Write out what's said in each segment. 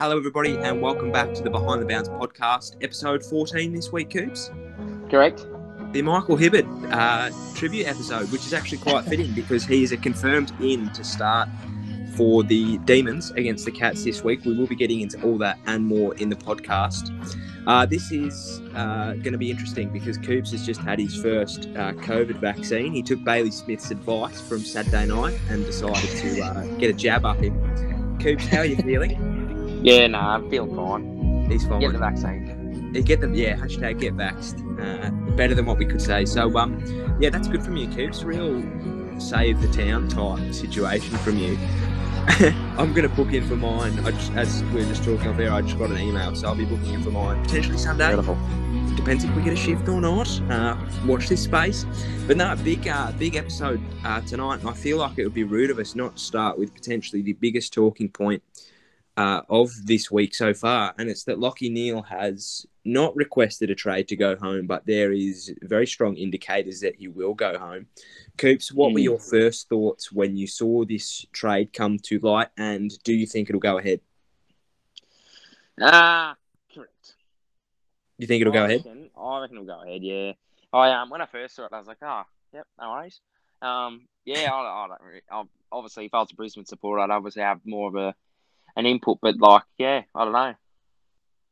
Hello, everybody, and welcome back to the Behind the Bounds podcast, episode 14 this week, Coops. Correct. The Michael Hibberd uh, tribute episode, which is actually quite fitting because he is a confirmed in to start for the Demons against the Cats this week. We will be getting into all that and more in the podcast. Uh, this is uh, going to be interesting because Coops has just had his first uh, COVID vaccine. He took Bailey Smith's advice from Saturday night and decided to uh, get a jab up him. Coops, how are you feeling? Yeah, no, nah, I feel fine. He's fine. Get the vaccine. Yeah, Get them, yeah. Hashtag get vaxxed. Uh, better than what we could say. So, um, yeah, that's good from you, Coops. Real save the town type situation from you. I'm going to book in for mine. I just, as we are just talking off there, I just got an email, so I'll be booking in for mine potentially Sunday. Beautiful. Depends if we get a shift or not. Uh, watch this space. But no, big, uh, big episode uh, tonight. And I feel like it would be rude of us not to start with potentially the biggest talking point uh, of this week so far, and it's that Lachie Neale has not requested a trade to go home, but there is very strong indicators that he will go home. Coops, what mm. were your first thoughts when you saw this trade come to light, and do you think it'll go ahead? Ah, uh, correct. You think it'll I go reckon, ahead? I reckon it'll go ahead. Yeah. I um when I first saw it, I was like, ah, oh, yep, no worries. Um, yeah, I, I don't really. I, obviously, if I was a Brisbane supporter, I'd obviously have more of a an input, but like, yeah, I don't know.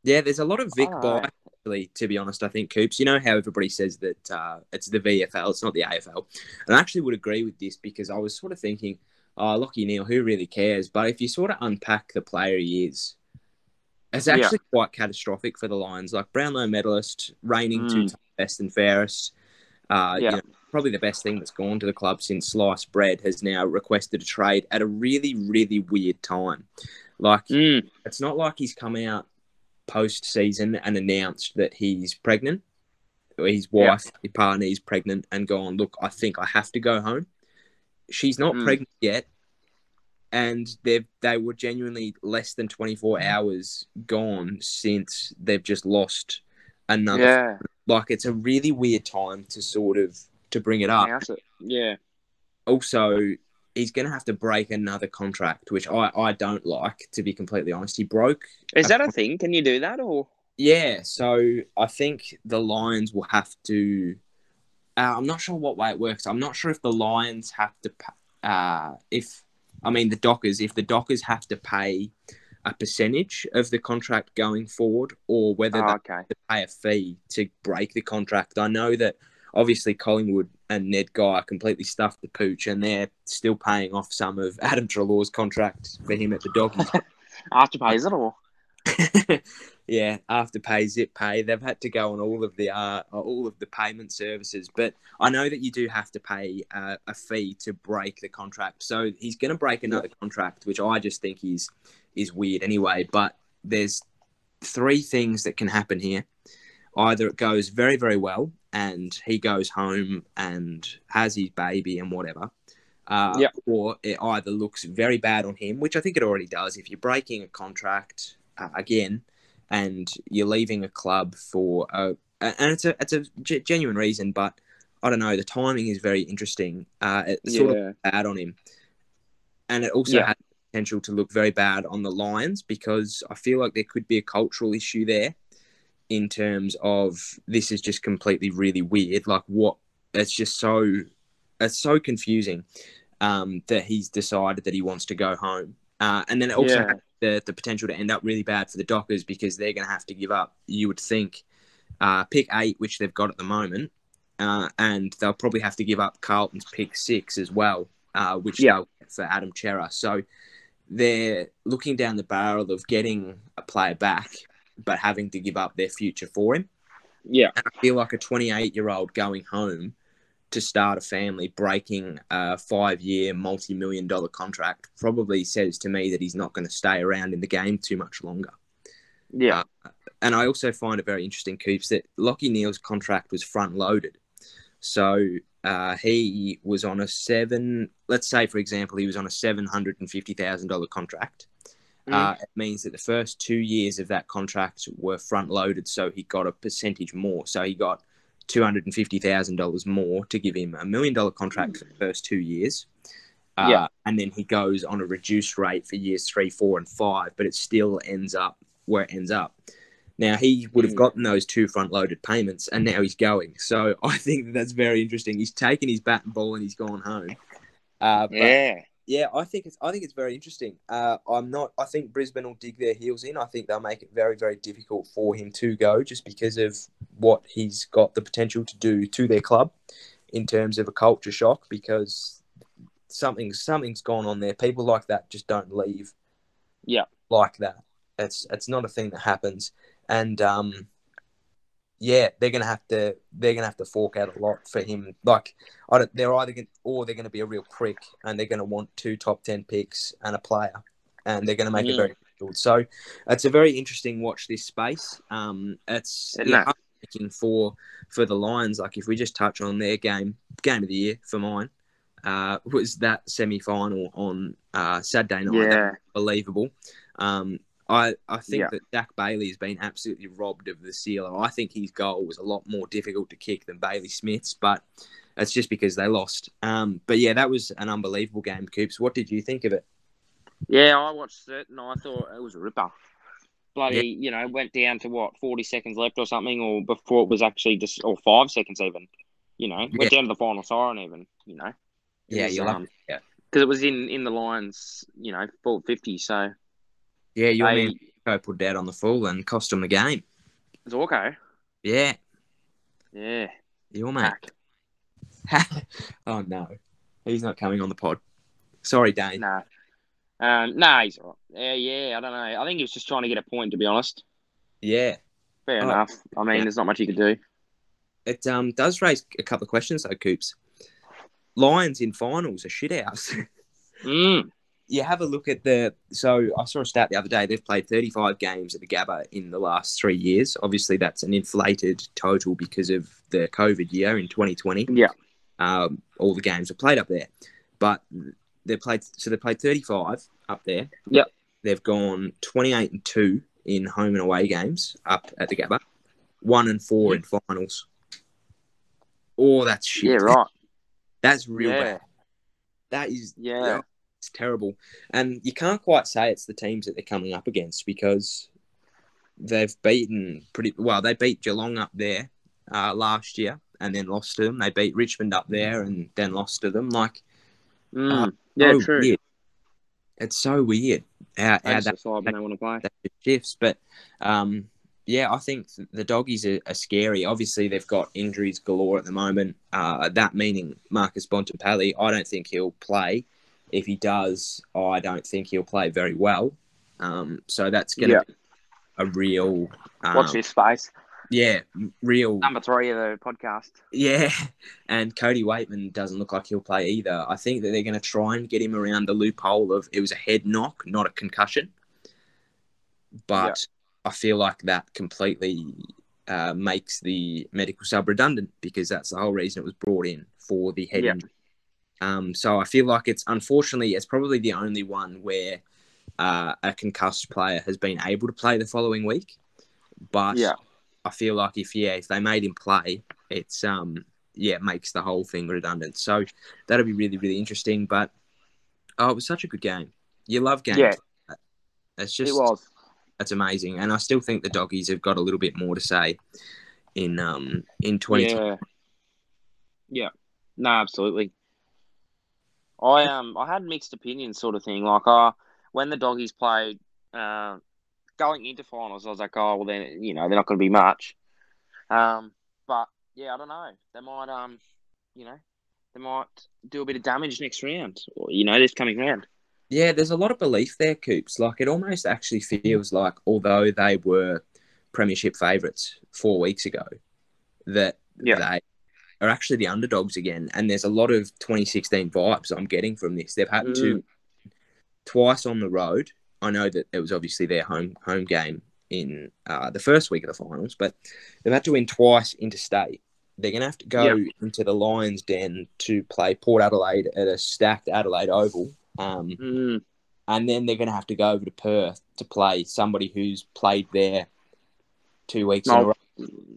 Yeah, there's a lot of Vic bias, actually, to be honest, I think, Coops. You know how everybody says that uh, it's the VFL, it's not the AFL. And I actually would agree with this because I was sort of thinking, oh, Lachie Neale, who really cares? But if you sort of unpack the player he is, it's actually yeah. quite catastrophic for the Lions. Like Brownlow medalist, reigning mm. two best and fairest. Uh, yeah. You know, probably the best thing that's gone to the club since sliced bread has now requested a trade at a really, really weird time. Like, mm. it's not like he's come out post season and announced that he's pregnant, or his wife, yeah. his partner, is pregnant, and gone, Look, I think I have to go home. She's not mm. pregnant yet. And they they were genuinely less than 24 hours gone since they've just lost another. Yeah. Like, it's a really weird time to sort of to bring it up. Yeah. Also, he's going to have to break another contract, which I, I don't like, to be completely honest. He broke. Is that a thing? Can you do that or? Yeah. So I think the Lions will have to. Uh, I'm not sure what way it works. I'm not sure if the Lions have to. Uh, if I mean the Dockers, if the Dockers have to pay a percentage of the contract going forward, or whether oh, they okay. have to pay a fee to break the contract. I know that obviously Collingwood and Ned Guy completely stuffed the pooch, and they're still paying off some of Adam Treloar's contract for him at the Doggies. Afterpay, is it all? yeah, Afterpay, zip pay. They've had to go on all of the uh, all of the payment services, but I know that you do have to pay uh, a fee to break the contract. So he's going to break another contract, which I just think is is weird anyway. But there's three things that can happen here. Either it goes very very well and he goes home and has his baby and whatever. Uh, yep. Or it either looks very bad on him, which I think it already does. If you're breaking a contract uh, again and you're leaving a club for a, and it's a it's a g- genuine reason, but I don't know. The timing is very interesting. Uh, it's yeah. sort of bad on him, and it also yeah. has potential to look very bad on the Lions because I feel like there could be a cultural issue there in terms of this is just completely really weird. Like what? It's just so it's so confusing um, that he's decided that he wants to go home, uh, and then it also yeah. the the potential to end up really bad for the Dockers because they're going to have to give up. You would think uh, pick eight, which they've got at the moment, uh, and they'll probably have to give up Carlton's pick six as well, uh, which yeah. for Adam Cerra. So they're looking down the barrel of getting a player back but having to give up their future for him. Yeah. And I feel like a 28 year old going home to start a family, breaking a five year, multi million dollar contract, probably says to me that he's not going to stay around in the game too much longer. Yeah. Uh, and I also find it very interesting, Coops, that Lachie Neale's contract was front loaded. So uh, he was on a seven, let's say, for example, he was on a $750,000 contract. Mm. Uh, it means that the first two years of that contract were front loaded, so he got a percentage more. So he got two hundred and fifty thousand dollars more to give him a million dollar contract mm. for the first two years. Uh, Yeah. And then he goes on a reduced rate for years three, four, and five, but it still ends up where it ends up. Now he would have Mm. gotten those two front-loaded payments, and now he's going. So I think that that's very interesting. He's taken his bat and ball, and he's gone home. Uh, Yeah. Yeah, I think it's I think it's very interesting. Uh, I'm not. I think Brisbane will dig their heels in. I think they'll make it very very difficult for him to go, just because of what he's got the potential to do to their club in terms of a culture shock. Because something something's gone on there. People like that just don't leave. Yeah. like that. It's it's not a thing that happens, and um, yeah, they're gonna have to they're gonna have to fork out a lot for him. Like, I don't, they're either gonna, or they're gonna be a real prick, and they're gonna want two top ten picks and a player, and they're gonna make it Mm. very difficult. So, it's a very interesting watch this space. Um, it's yeah, for for the Lions. Like, if we just touch on their game game of the year for mine, uh, was that semi final on uh, Saturday night. Yeah. unbelievable. Um, I, I think Yeah. that Zac Bailey has been absolutely robbed of the sealer. I think his goal was a lot more difficult to kick than Bailey Smith's, but that's just because they lost. Um, but yeah, that was an unbelievable game, Coops. What did you think of it? Yeah, I watched it and I thought it was a ripper. Bloody, you know, went down to what, 40 seconds left or something, or before it was actually just, or five seconds even. You know, went down to the final siren even, you know. It Yeah, was, you love um, yeah. Because it was in, in the Lions, you know, full 50, so Yeah, your they, man Go put Dad on the full and cost him the game. It's okay. Yeah, yeah, your mate. hack. oh no, he's not coming on the pod. Sorry, Dane. Nah. Um, nah, he's all right. Yeah, yeah, I don't know. I think he was just trying to get a point, to be honest. Yeah, Fair Oh, enough. I mean, yeah. there's not much you can do. it um does raise a couple of questions though, Coops. Lions in finals are shit house. Mm. You have a look at the. So I saw a stat the other day. They've played 35 games at the Gabba in the last three years. Obviously, that's an inflated total because of the COVID year in 2020. Yeah. Um, all the games are played up there, but they played. So they played 35 up there. Yep. They've gone 28 and two in home and away games up at the Gabba. One and four in finals. Oh, that's shit. Yeah, right. That's real Yeah. bad. That is Yeah. It's terrible. And you can't quite say it's the teams that they're coming up against because they've beaten pretty well. They beat Geelong up there uh, last year and then lost to them. They beat Richmond up there and then lost to them. Like, Mm. yeah, so true. weird. It's so weird how, how that, when they want to play. that shifts. But um, yeah, I think the doggies are, are scary. Obviously, they've got injuries galore at the moment. Uh, that meaning Marcus Bontempelli. I don't think he'll play. If he does, I don't think he'll play very well. Um, so that's going to Yeah. be a real, um, Watch this space. yeah, real, Number three of the podcast. yeah. And Cody Weightman doesn't look like he'll play either. I think that they're going to try and get him around the loophole of it was a head knock, not a concussion. But I feel like that completely uh, makes the medical sub redundant because that's the whole reason it was brought in for the head Yeah. injury. Um, so I feel like it's unfortunately it's probably the only one where uh, a concussed player has been able to play the following week. But Yeah. I feel like if yeah, if they made him play, it's um yeah, it makes the whole thing redundant. So that'll be really, really interesting. But oh, it was such a good game. You love games. Yeah. like. It's just it was. that's amazing. And I still think the doggies have got a little bit more to say in um in twenty Yeah. Yeah. No, absolutely. I um I had mixed opinions sort of thing. Like uh when the doggies played uh going into finals, I was like, Oh well then you know, they're not gonna be much. Um but yeah, I don't know. They might um you know, they might do a bit of damage next round. Or you know, this coming round. Yeah, there's a lot of belief there, Coops. Like it almost actually feels like although they were premiership favourites four weeks ago, that Yeah. they are actually the underdogs again. And there's a lot of 2016 vibes I'm getting from this. They've had to Mm. twice on the road. I know that it was obviously their home home game in uh, the first week of the finals, but they've had to win twice interstate. They're going to have to go into the Lions' Den to play Port Adelaide at a stacked Adelaide Oval. Um, Mm. and then they're going to have to go over to Perth to play somebody who's played there two weeks in a row.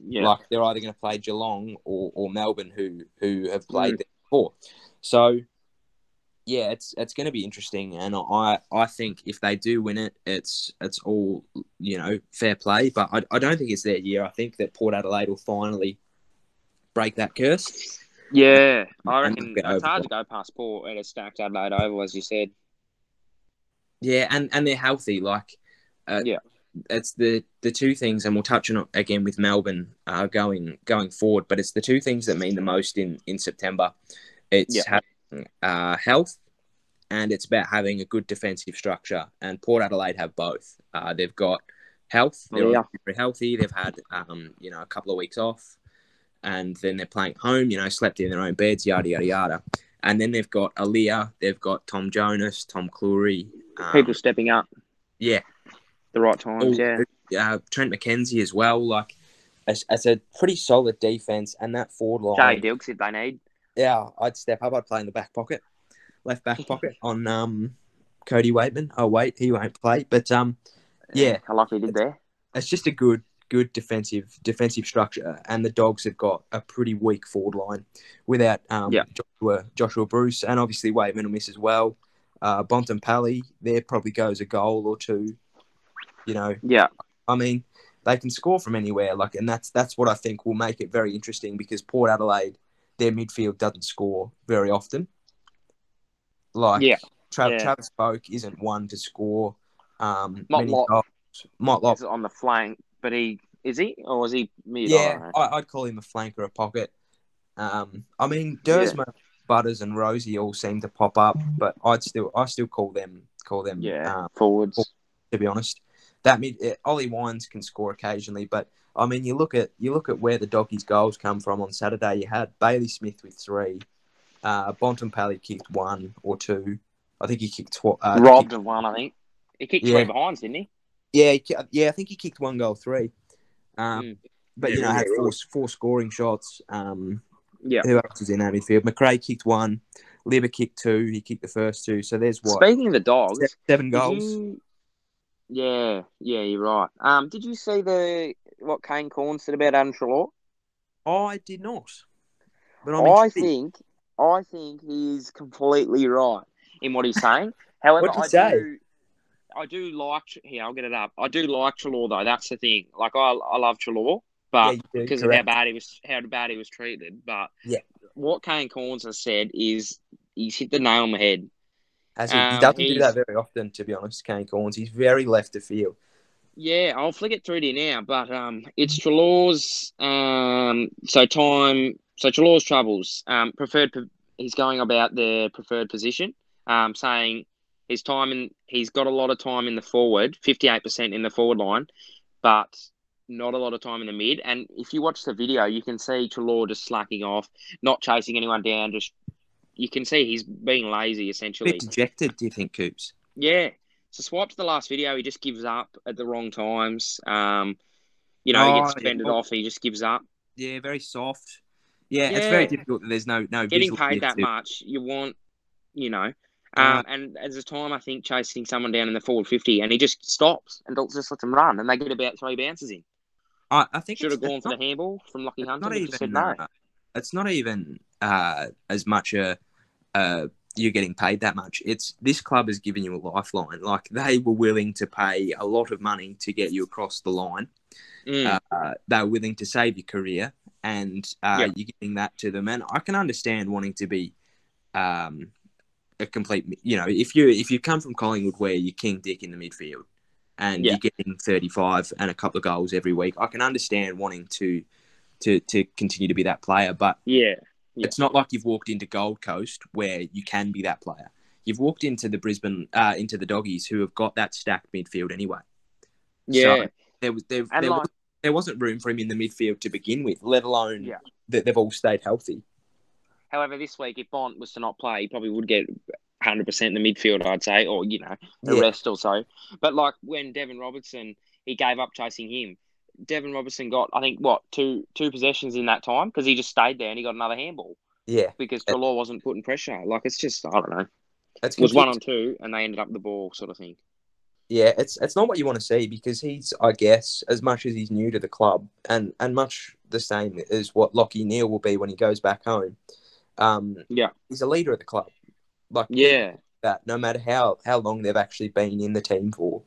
Yeah. Like they're either going to play Geelong or, or Melbourne, who who have played Mm. there before. So yeah, it's it's going to be interesting, and I I think if they do win it, it's it's all you know fair play. But I, I don't think it's their year. I think that Port Adelaide will finally break that curse. Yeah, I reckon it's hard to go past Port at a stacked Adelaide Oval, as you said. Yeah, and and they're healthy. Like, uh, Yeah. It's the the two things, and we'll touch on it again with Melbourne uh, going going forward. But it's the two things that mean the most in in September. It's Yeah. having uh, health, and it's about having a good defensive structure. And Port Adelaide have both. Uh, they've got health. They're Yeah. very healthy. They've had um, you know a couple of weeks off, and then they're playing home. You know, slept in their own beds. Yada yada yada. And then they've got Aliir, they've got Tom Jonas, Tom Clurey. Um, People stepping up yeah, the right times. all- Yeah, uh, Trent McKenzie as well. Like, it's, it's a pretty solid defense, and that forward line. Jay. Dilks if they need. Yeah, I'd step up. I'd play in the back pocket, left back pocket on um, Cody Weightman. Oh wait, he won't play, but um, Yeah. I like he did there. it's just a good, good defensive defensive structure, and the Dogs have got a pretty weak forward line without um, Yeah. Joshua Joshua Bruce, and obviously Weightman will miss as well. Uh, Bontempelli, there probably goes a goal or two. You know, Yeah, I mean, they can score from anywhere, like, and that's that's what I think will make it very interesting because Port Adelaide, their midfield doesn't score very often. Like, Yeah. Tra- Yeah. Travis Boak isn't one to score um, many goals. Motlop, he's on the flank, but he is he or is he mid? yeah I, i'd call him a flank or a pocket. Um, I mean, Duursma, Butters, and Rozee all seem to pop up, but I'd still, I still call them, call them, yeah, um, forwards. to be honest. That mid, uh, Ollie Wines can score occasionally, but I mean, you look at you look at where the doggies' goals come from on Saturday. You had Bailey Smith with three, uh, Bontempelli kicked one or two. I think he kicked tw- uh, Robbed kicked- of one, I think. He kicked Yeah. three behinds, didn't he? yeah, he, yeah, I think he kicked one goal three. Um, Mm. but Yeah, you know, had four four scoring shots. Um, Yeah. who else was in that midfield? Macrae kicked one. Lieber kicked two. He kicked the first two. So there's what Speaking of the dogs, seven goals. you- Yeah, yeah, you're right. Um, did you see the what Kane Cornes said about Adam Treloar? I did not. But I'm I intrigued. think I think he's completely right in what he's saying. However, I say? do I do like here. I'll get it up. I do like Treloar though. That's the thing. Like I, I love Treloar, but do, because of how bad he was, how bad he was treated. But Yeah. what Kane Cornes has said is he's hit the nail on the head. As he, he Um, doesn't do that very often, to be honest. Kane Cornes, he's very left of field. Yeah, I'll flick it through to you now, but um, it's Treloar's um, so time, so Treloar's troubles. Um, preferred, he's going about the preferred position. Um, saying his time in, he's got a lot of time in the forward, fifty eight percent in the forward line, but not a lot of time in the mid. And if you watch the video, you can see Treloar just slacking off, not chasing anyone down. Just you can see he's being lazy A essentially. bit dejected, do you think, Coops? Yeah. So swipe to the last video. He just gives up at the wrong times. Um, you know, he Oh, gets yeah. off. He just gives up. Yeah, very soft. Yeah, it's very difficult that there's no no Getting paid that to- much, you want, you know. Uh, Um, and as a time, I think chasing someone down in the forward fifty, and he just stops and just lets them run, and they get about three bounces in. I, I think Should have gone for not, the handball from Lachie Hunter, not just said even. no. Uh, it's not even uh, as much a. Uh, you're getting paid that much. It's this club has given you a lifeline. Like they were willing to pay a lot of money to get you across the line. Mm, uh, they're willing to save your career, and uh, Yeah. you're giving that to them. And I can understand wanting to be um, a complete. You know, if you if you come from Collingwood where you're king dick in the midfield, and Yeah. you're getting 35 and a couple of goals every week, I can understand wanting to to to continue to be that player. But yeah, Yeah. it's not like you've walked into Gold Coast where you can be that player. You've walked into the Brisbane, uh, into the Doggies, who have got that stacked midfield anyway. yeah. There was there, there, like- was, there wasn't room for him in the midfield to begin with, let alone Yeah. that they've all stayed healthy. However, this week, if Bont was to not play, he probably would get 100% in the midfield, I'd say, or, you know, the Yeah. rest or so. But like when Deven Robertson, he gave up chasing him. Deven Robertson got, I think, what, two two possessions in that time because he just stayed there and he got another handball Yeah, because Treloar wasn't putting pressure. Like, it's just, I don't know. It was one on two and they ended up the ball sort of thing. Yeah, it's it's not what you want to see because he's, I guess, as much as he's new to the club, and and much the same as what Lachie Neale will be when he goes back home. Um, Yeah. he's a leader of the club. Like Yeah. that, no matter how how long they've actually been in the team for,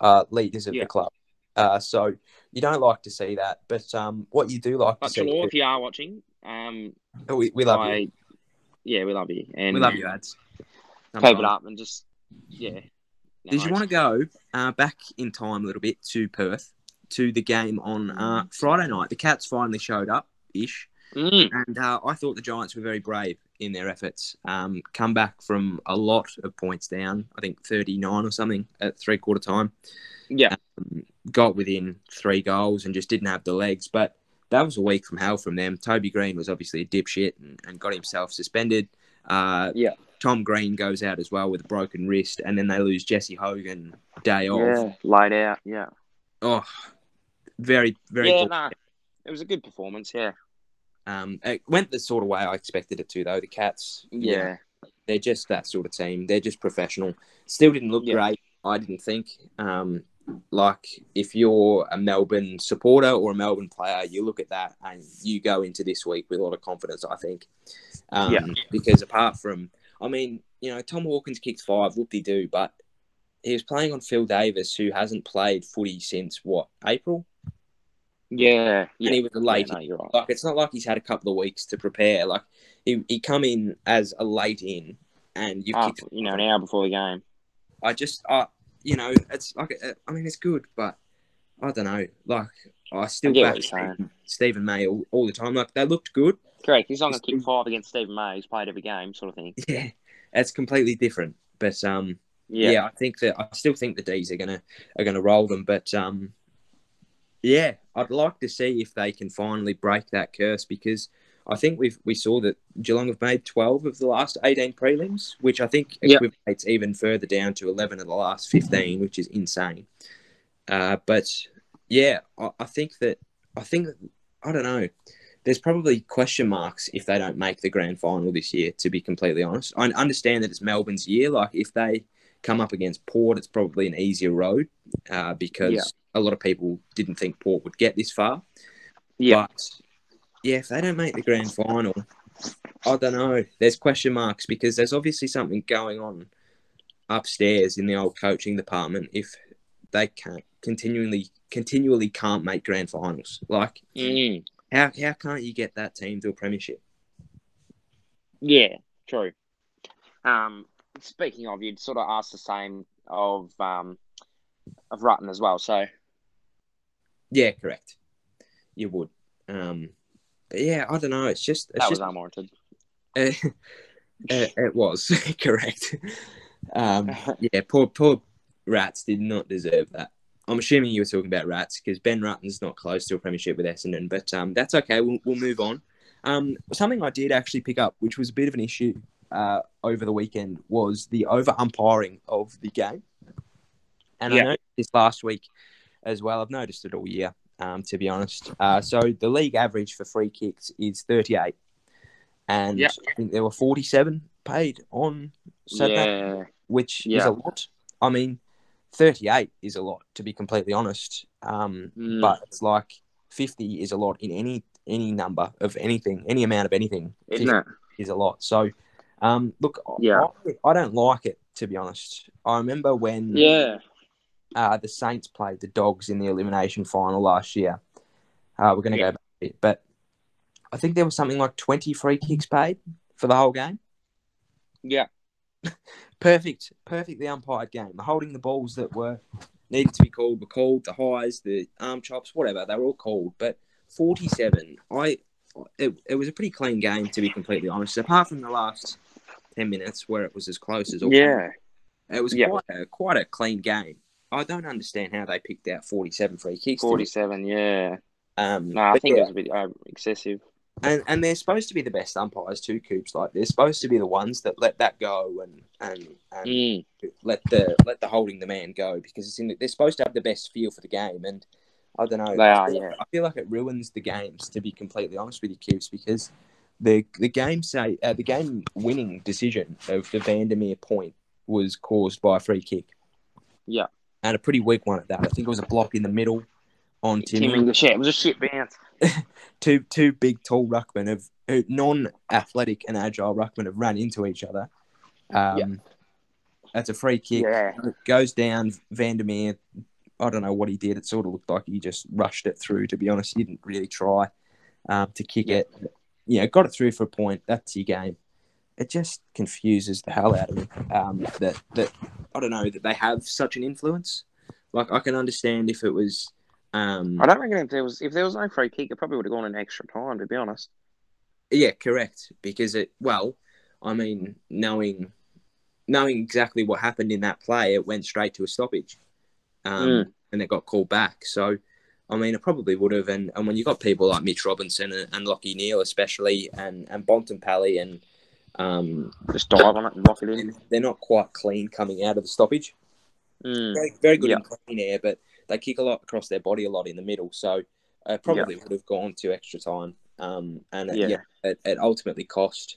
uh, leaders of Yeah. the club. Uh, so you don't like to see that, but um, what you do like But to see, Treloar, if you are watching, um, we, we love I, you. yeah, we love you, and We love you, ads. Keep it up and just yeah. No Did you want to go uh, back in time a little bit to Perth to the game on uh, Friday night? The Cats finally showed up ish, Mm, and uh, I thought the Giants were very brave in their efforts. Um, come back from a lot of points down, I think 39 or something at three quarter time. yeah, Got within three goals and just didn't have the legs. But that was a week from hell from them. Toby Greene was obviously a dipshit and, and got himself suspended. Uh, Yeah. Tom Green goes out as well with a broken wrist, and then they lose Jesse Hogan day off. yeah, laid out, yeah, Oh, very, very. yeah. No, it was a good performance. Yeah, Um, it went the sort of way I expected it to, though. The Cats, know, yeah, they're just that sort of team. They're just professional. Still didn't look Yeah. great. I didn't think. Um, like if you're a Melbourne supporter or a Melbourne player, you look at that and you go into this week with a lot of confidence. I think. Um, Yeah. Because apart from, I mean, you know, Tom Hawkins kicked five, whoop de do, but he was playing on Phil Davis, who hasn't played footy since what April, yeah, yeah. and he was a late Yeah, no, you're right. like it's not like he's had a couple of weeks to prepare. Like he, he come in as a late in, and you Ah, kick. you know, an hour before the game. I just, I, you know, it's like I mean, it's good, but I don't know. Like I still I back. Steven, May all, all the time. Like they looked good. Correct. He's not going to kick five against Steven May. He's played every game, sort of thing. Yeah, it's completely different. But um, Yeah, yeah. I think that I still think the D's are gonna are gonna roll them. But um, yeah, I'd like to see if they can finally break that curse because I think we've we saw that Geelong have made twelve of the last eighteen prelims, which I think equates equivalates even further down to eleven of the last fifteen, which is insane. Uh, but yeah, I, I think that I think I don't know. There's probably question marks if they don't make the grand final this year. To be completely honest, I understand that it's Melbourne's year. Like if they come up against Port, it's probably an easier road uh, because Yeah. a lot of people didn't think Port would get this far. yeah, But yeah, if they don't make the grand final, I don't know. There's question marks because there's obviously something going on upstairs in the old coaching department if they can't continually continually can't make grand finals. Like Mm, how how can't you get that team to a premiership? yeah. True. Um, speaking of, you'd sort of ask the same of um of Rutten as well. So Yeah, correct. You would. Um, yeah, I don't know. It's just it's that was just unwarranted. Uh, uh, it was correct. Um, yeah, poor poor Rats did not deserve that. I'm assuming you were talking about Rats because Ben Rutten's not close to a premiership with Essendon, but um, that's okay. We'll, we'll move on. Um, something I did actually pick up, which was a bit of an issue uh, over the weekend, was the over umpiring of the game. And I noticed this last week as well. I've noticed it all year, um, to be honest. Uh, so the league average for free kicks is 38, and Yeah. I think there were 47 paid on Saturday Yeah, which is a lot. I mean, 38 is a lot, to be completely honest. Um, Mm. But it's like 50 is a lot in any any number of anything, any amount of anything. isn't 50 it? is a lot. So, um, look, Yeah. I, I don't like it, to be honest. I remember when Yeah, uh, the Saints played the Dogs in the elimination final last year. Uh, we're going to Yeah. go back a bit, but I think there was something like 20 free kicks paid for the whole game. yeah, perfect, perfectly umpired game. The holding the balls that were needed to be called were called. The highs, the arm chops, whatever, they were all called. But 47, I it, it was a pretty clean game to be completely honest. Apart from the last 10 minutes where it was as close as all. yeah. it was Yeah. quite a quite a clean game. I don't understand how they picked out 47 free kicks. Forty-seven. Yeah. Um, No, I think yeah, it was a bit uh, excessive. and and they're supposed to be the best umpires too, Coops. Like they're supposed to be the ones that let that go and and and Mm. let the let the holding the man go because it's in they're supposed to have the best feel for the game and I don't know. They I are, feel, yeah. I feel like it ruins the games to be completely honest with you, Cubes, because the the game say uh, the game winning decision of the Vandermeer point was caused by a free kick. Yeah. And a pretty weak one at that. I think it was a block in the middle on Tim Timmy. English. Yeah, it was a shit bounce. Two two big tall ruckmen of non athletic and agile ruckmen have run into each other. Um, Yeah. That's a free kick. Yeah. Goes down. Vandermeer. I don't know what he did. It sort of looked like he just rushed it through. To be honest, he didn't really try um, to kick Yeah. it. Know, got it through for a point. That's your game. It just confuses the hell out of me. Um, that that I don't know that they have such an influence. Like I can understand if it was. Um, I don't reckon if there was if there was no free kick, it probably would have gone in extra time. To be honest. Yeah, correct. Because it well, I mean, knowing knowing exactly what happened in that play, it went straight to a stoppage, um, Mm. and it got called back. So, I mean, it probably would have. And, and when you got people like Mitch Robinson and, and Lachie Neale, especially, and and Bontempelli, and um, Just dive on it and lock it in. they're not quite clean coming out of the stoppage. Mm. Very, very good Yeah. in clean air, but they kick a lot across their body, a lot in the middle. So, uh, probably would have gone to extra time. Um, and it, Yeah. yeah, it, it ultimately cost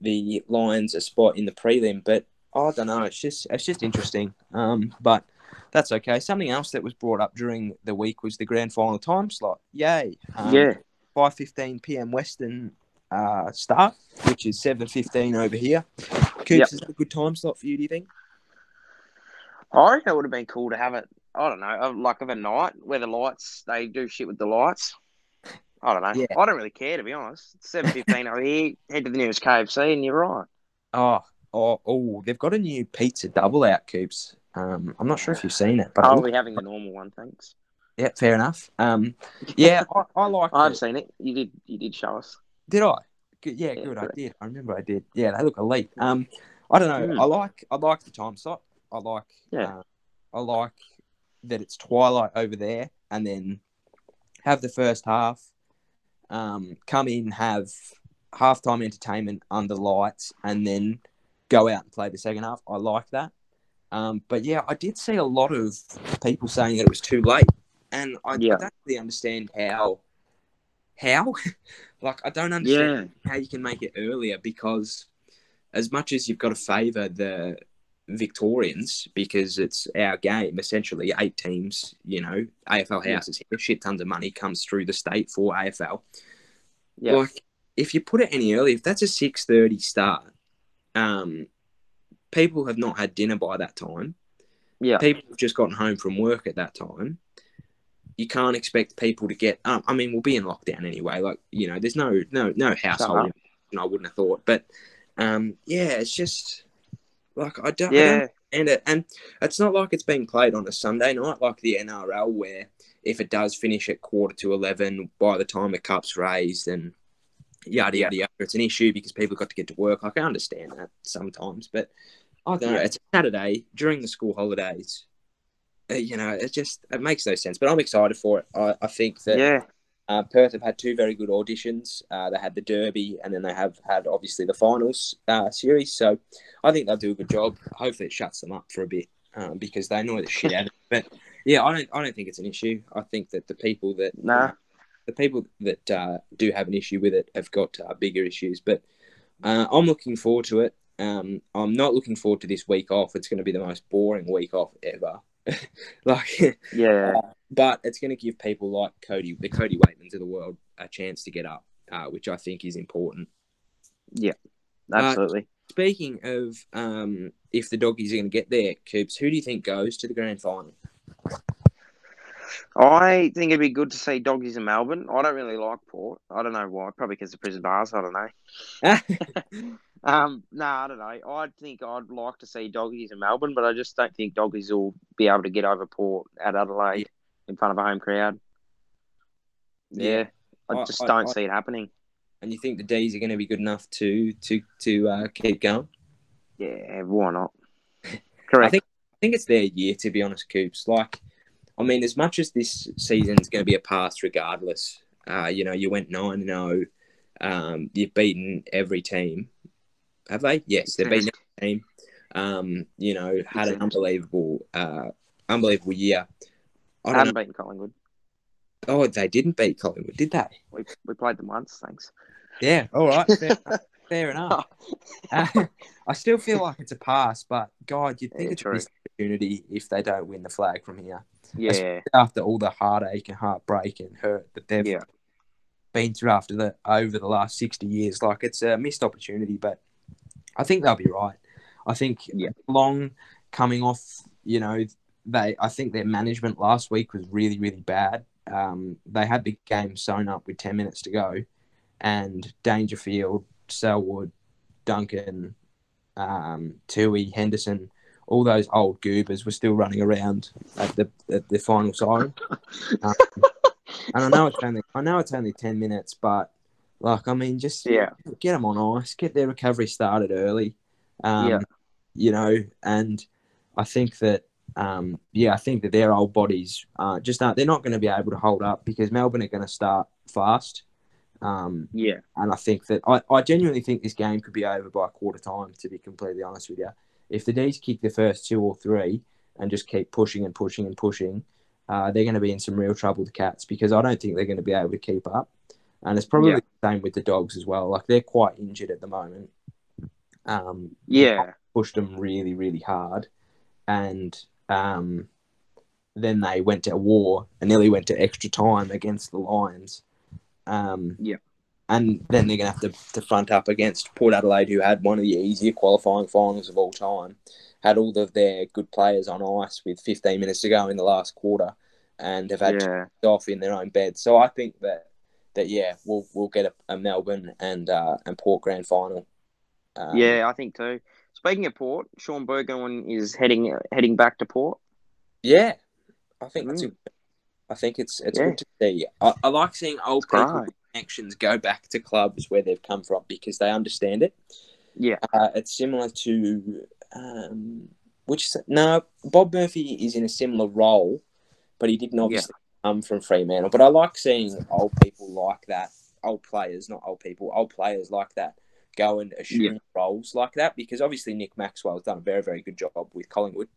the Lions a spot in the prelim. But I don't know. It's just it's just interesting. Um, but that's okay. Something else that was brought up during the week was the grand final time slot. Yay! Um, yeah. five fifteen p.m. Western uh, start, which is seven fifteen over here. Coops, Yep. is that a good time slot for you? Do you think? I reckon it would have been cool to have it. I don't know, like of a night where the lights they do shit with the lights. I don't know. Yeah. I don't really care to be honest. Seven fifteen over here. Head to the nearest KFC and you're right. Oh, oh, oh! They've got a new pizza double out, Coops. Um, I'm not sure if you've seen it, but I'll be having the normal one, thanks. yeah, fair enough. Um, yeah, I, I like. I've it. seen it. You did. You did show us. Did I? Good, yeah, Yeah, good. I did. I remember I did. Yeah, they look elite. Um, I don't know. Mm. I like. I like the time slot. I like. Yeah. uh, I like that it's twilight over there, and then have the first half. Um, come in, have halftime entertainment under lights, and then go out and play the second half. I like that. Um, but yeah, I did see a lot of people saying that it was too late, and I, Yeah. Don't really understand how. How, like, I don't understand how you can make it earlier because, as much as you've got to favour the Victorians because it's our game essentially, eight teams, you know, AFL Yeah. houses here, shit tons of money comes through the state for AFL. Yeah. Like, if you put it any earlier, if that's a six thirty start, um, people have not had dinner by that time. Yeah. People have just gotten home from work at that time. You can't expect people to get. Um, I mean, we'll be in lockdown anyway. Like you know, there's no no no household. I wouldn't have thought, but um, yeah, it's just like I don't. Yeah. understand it, and it's not like it's being played on a Sunday night like the NRL, where if it does finish at quarter to eleven, by the time the cup's raised and yada yada yada, it's an issue because people got to get to work. Like I understand that sometimes, but I don't know. It's Saturday during the school holidays. Uh, you know, it just it makes no sense. But I'm excited for it. I, I think that Yeah. uh, Perth have had two very good auditions. Uh, they had the Derby, and then they have had obviously the finals uh, series. So I think they'll do a good job. Hopefully, it shuts them up for a bit um, because they annoy the shit out of it. But yeah, I don't. I don't think it's an issue. I think that the people that Nah. the people that uh, do have an issue with it have got uh, bigger issues. But uh, I'm looking forward to it. Um, I'm not looking forward to this week off. It's going to be the most boring week off ever. like Yeah. but it's going to give people like Cody, the Cody Weightmans of the world, a chance to get up, uh, which I think is important. Yeah, absolutely. Speaking of um, if the doggies are going to get there, Coops, who do you think goes to the grand final? I think it'd be good to see doggies in Melbourne. I don't really like Port. I don't know why. Probably because of prison bars. I don't know. Um, no, I don't know. I think I'd like to see doggies in Melbourne, but I just don't think doggies will be able to get over Port at Adelaide in front of a home crowd. Yeah, Yeah. I I- just I- don't I- see it happening. and you think the D's are going to be good enough to to to uh, keep going? Yeah, why not? Correct. I think I think it's their year to be honest, Coops. Like, I mean, as much as this season's going to be a pass, regardless. Uh, you know, you went nine zero. Um, you've beaten every team. Have they? Yes, they've beaten every team. Um, you know, had an unbelievable, uh, unbelievable year. I haven't beaten Collingwood. Oh, they didn't beat Collingwood, did they? We, we played them once, thanks. Yeah. All right. Fair, fair enough. Uh, I still feel like it's a pass, but God, you'd think Yeah, it's a missed opportunity if they don't win the flag from here. Yeah, after all the heartache and heartbreak and hurt that they've yeah, been through after the over the last sixty years. Like it's a missed opportunity, but I think they'll be right. I think Yeah. long coming off, you know, they I think their management last week was really really bad. Um, they had the game sewn up with ten minutes to go, and Dangerfield, Selwood, Duncan, um, Tuohy, Henderson, all those old goobers were still running around at the at the final siren. Um, and I know it's only I know it's only ten minutes, but like I mean, just Yeah. get them on ice, get their recovery started early. Um, Yeah. You know, and I think that um, yeah, I think that their old bodies uh, just aren't. They're not going to be able to hold up because Melbourne are going to start fast. Um, Yeah. and I think that I, I genuinely think this game could be over by quarter time. To be completely honest with you, if the D's kick the first two or three and just keep pushing and pushing and pushing, uh, they're going to be in some real trouble. The Cats because I don't think they're going to be able to keep up. And it's probably Yeah. the same with the Dogs as well. Like they're quite injured at the moment. Um, Yeah. pushed them really, really hard, and um, then they went to war and nearly went to extra time against the Lions. Um, Yeah. and then they're going to have to, to front up against Port Adelaide, who had one of the easier qualifying finals of all time, had all of their good players on ice with 15 minutes to go in the last quarter, and have had Yeah. off in their own bed. So I think that that yeah, we'll we'll get a, a Melbourne and uh, and Port grand final. Um, Yeah, I think too. Speaking of Port, Shaun Burgoyne is heading heading back to Port. yeah. I think that's Mm. a, I think it's it's Yeah. good to see. I, I like seeing old It's people great. connections go back to clubs where they've come from because they understand it. Yeah. Uh, it's similar to um, which no Bob Murphy is in a similar role, but he didn't obviously come from Fremantle. But I like seeing old people like that, old players, not old people, old players like that go and assume Yeah. roles like that because obviously Nick Maxwell's done a very very good job with Collingwood,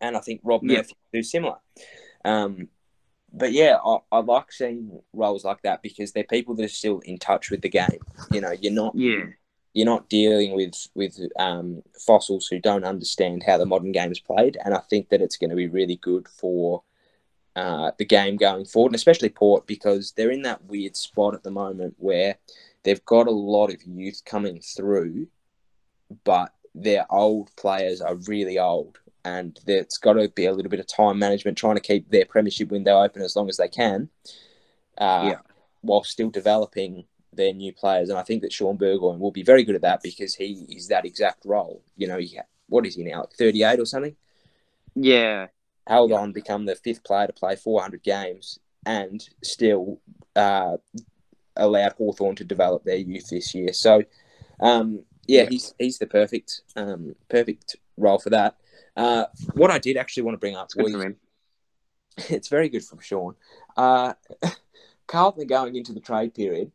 and I think Rob Yeah. Murphy do similar. Um, but yeah, I, I like seeing roles like that because they're people that are still in touch with the game. You know, you're not Yeah. you're not dealing with with um, fossils who don't understand how the modern game is played, and I think that it's going to be really good for uh, the game going forward, and especially Port because they're in that weird spot at the moment where they've got a lot of youth coming through, but their old players are really old, and it's got to be a little bit of time management trying to keep their premiership window open as long as they can, uh, Yeah. while still developing their new players. And I think that Shaun Burgoyne will be very good at that because he is that exact role. You know, he, what is he now, like 38 or something? Yeah. Held on, become the fifth player to play 400 games, and still uh, allowed Hawthorn to develop their youth this year. So, um, yeah, he's he's the perfect um, perfect role for that. Uh, what I did actually want to bring up It's was it's very good from Sean. Uh, Carlton are going into the trade period.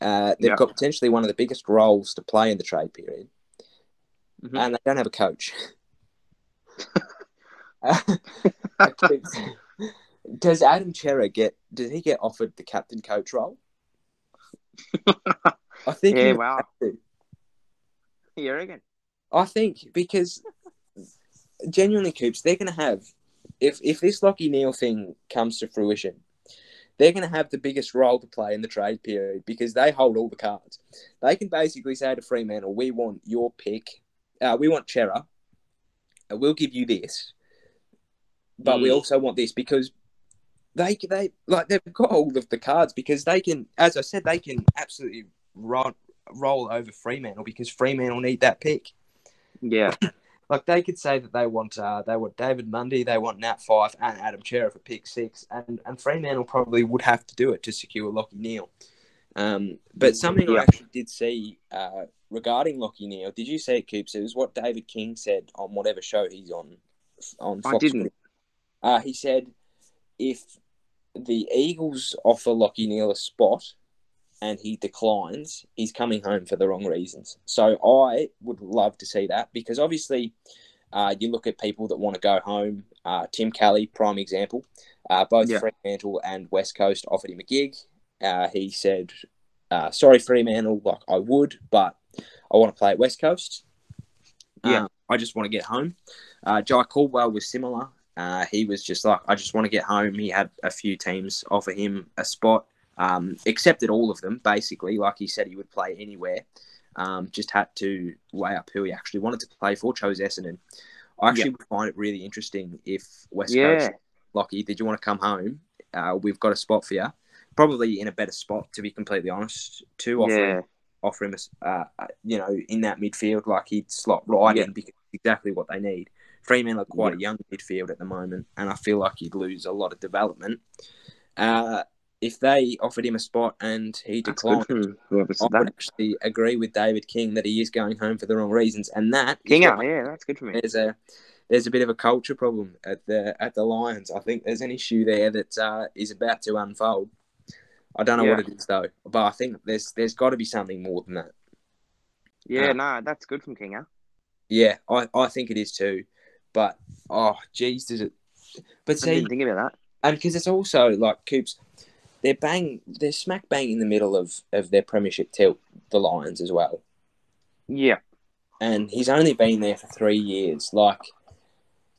Uh, they've Yeah. got potentially one of the biggest roles to play in the trade period, Mhm. and they don't have a coach. does Adam Cerra get? Does he get offered the captain coach role? I think. Yeah, wow. You reckon? I think because genuinely, Coops, they're going to have if if this Lachie Neale thing comes to fruition, they're going to have the biggest role to play in the trade period because they hold all the cards. They can basically say to Fremantle, "We want your pick. Uh, we want Cerra. Uh, we'll give you this, but we Mm. also want this because." They, they like they've got all of the cards because they can, as I said, they can absolutely roll, roll over Fremantle because Fremantle need that pick. Yeah. Like they could say that they want uh, they want David Mundy, they want Nat Fyfe and Adam Cerra for pick six, and and Fremantle probably would have to do it to secure Lachie Neale. Um, but something I actually did see uh, regarding Lachie Neale, did you see it, Coops? It was what David King said on whatever show he's on on I Fox. didn't. Uh, he said if the Eagles offer Lachie Neale a spot and he declines, he's coming home for the wrong reasons. So I would love to see that because obviously uh, you look at people that want to go home. Uh, Tim Kelly, prime example. Uh, both Yeah. Fremantle and West Coast offered him a gig. Uh, he said, uh, "Sorry, Fremantle, like I would, but I want to play at West Coast. Yeah. Um, I just want to get home." Uh, Jye Caldwell was similar. Uh, he was just like, I just want to get home. He had a few teams offer him a spot, um, accepted all of them, basically. Like he said, he would play anywhere. um, just had to weigh up who he actually wanted to play for. Chose Essendon. I actually yep. would find it really interesting if West yeah. Coast, Lachie, did you want to come home? Uh, we've got a spot for you. Probably in a better spot, to be completely honest, to offer yeah. him, offer him a, uh, you know, in that midfield, like he'd slot right yeah. in because exactly what they need. Fremantle are quite yeah. a young midfield at the moment, and I feel like he'd lose a lot of development. Uh, if they offered him a spot and he declined, I would actually agree with David King that he is going home for the wrong reasons, and that Kinger, yeah, that's good for me. There's a there's a bit of a culture problem at the at the Lions. I think there's an issue there that uh, is about to unfold. I don't know yeah. what it is though, but I think there's there's got to be something more than that. Yeah, uh, no, that's good from Kinga. Yeah, I, I think it is too, but oh, jeez, does it? But see, I didn't think about that, and because it's also like Coops they're bang, they're smack bang in the middle of of their premiership tilt, the Lions as well. Yeah, and he's only been there for three years. Like,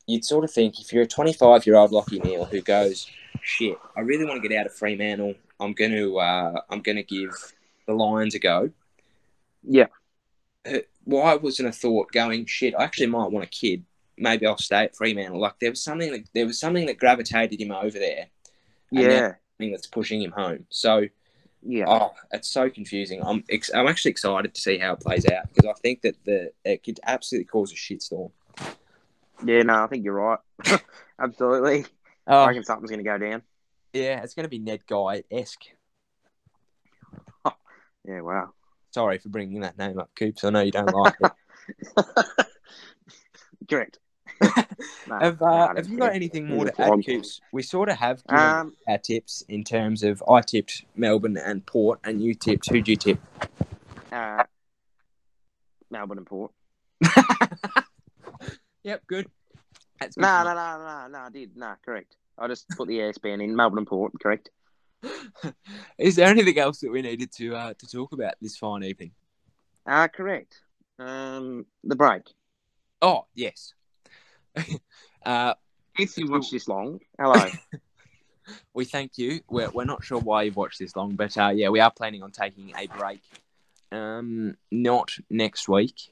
you'd sort of think if you're a 25 year old Lachie Neale who goes, shit, I really want to get out of Fremantle. I'm going to, uh, I'm to give the Lions a go. Yeah. Uh, why wasn't a thought going, shit, I actually might want a kid. Maybe I'll stay at Fremantle. Like there was something that there was something that gravitated him over there. Yeah thing that's pushing him home. So, yeah, oh, it's so confusing. I'm ex- I'm actually excited to see how it plays out because I think that the it could absolutely cause a shitstorm. Yeah, no, I think you're right. absolutely. Oh, I reckon something's going to go down. Yeah, it's going to be Ned Guy esque. yeah, wow. Sorry for bringing that name up, Coops. I know you don't like it. Correct. have, uh, have you got anything more to add, Coops? We sort of have um, our tips in terms of I tipped Melbourne and Port, and you tipped. Who'd you tip? Uh, Melbourne and Port. yep, good. That's good no, no, no, no, no, I did. No, correct. I just put the ASBN in Melbourne and Port, correct. Is there anything else that we needed to uh, to talk about this fine evening? Uh, correct. Um, the break. Oh, yes. uh, if you watched this long, hello. we thank you. We're, we're not sure why you've watched this long, but uh, yeah, we are planning on taking a break. Um, not next week.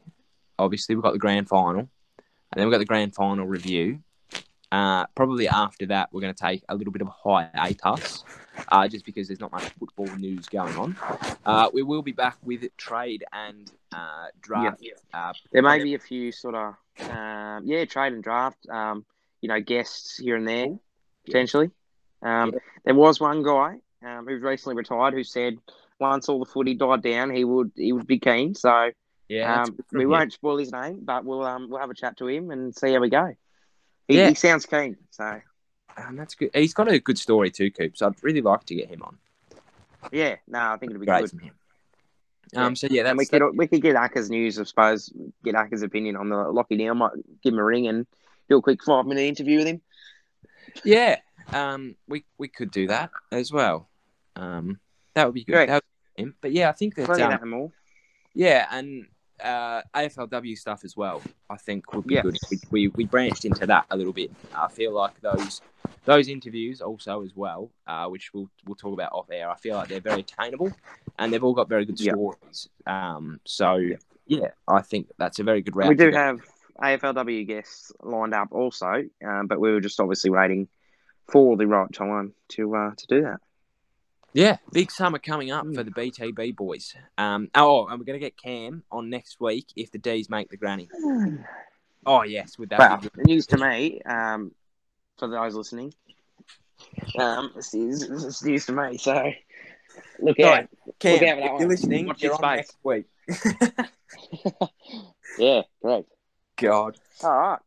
Obviously, we've got the grand final, and then we've got the grand final review. Uh, probably after that, we're going to take a little bit of a hiatus, uh, just because there's not much football news going on. Uh, we will be back with trade and uh, draft. Yeah. Uh, there may be a few sort of um, yeah, trade and draft. Um, you know, guests here and there potentially. Um, yeah. There was one guy um, who's recently retired who said once all the footy died down, he would he would be keen. So yeah, um, we won't spoil his name, but we'll um, we'll have a chat to him and see how we go. He, yeah. he sounds keen. So um, that's good. He's got a good story too, Coop. So I'd really like to get him on. Yeah, no, I think it'd be Great good. Um, so yeah, that's, we could we could get Acker's news, I suppose. Get Acker's opinion on the Lachie Neale. Might give him a ring and do a quick five minute interview with him. Yeah, um, we we could do that as well. Um, that would be good. That would be but yeah, I think that. Um, yeah, and uh, AFLW stuff as well. I think would be yes. good. We, we, we branched into that a little bit. I feel like those those interviews also as well, uh, which we'll we'll talk about off air. I feel like they're very attainable, and they've all got very good stories. Um, so yeah, I think that's a very good route. We do have AFLW guests lined up also, um, but we were just obviously waiting for the right time to uh, to do that. Yeah, big summer coming up for the BTB boys. Um, oh, and we're going to get Cam on next week if the D's make the granny. Oh yes, with that. Well, the news to me, um, for those listening, um, this is, this is news to me. So look out, Cam, look out if you're listening, Watch you're on next week. yeah, great. God. All right,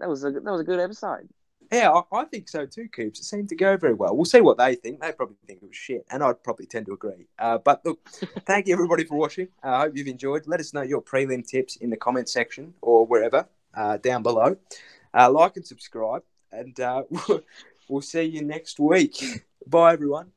that was a that was a good episode. Yeah, I, I, think so too, Coops. It seemed to go very well. We'll see what they think. They probably think it was shit, and I'd probably tend to agree. Uh, but look, thank you everybody for watching. I uh, hope you've enjoyed. Let us know your prelim tips in the comment section or wherever uh, down below. Uh, like and subscribe, and uh, we'll see you next week. Bye, everyone.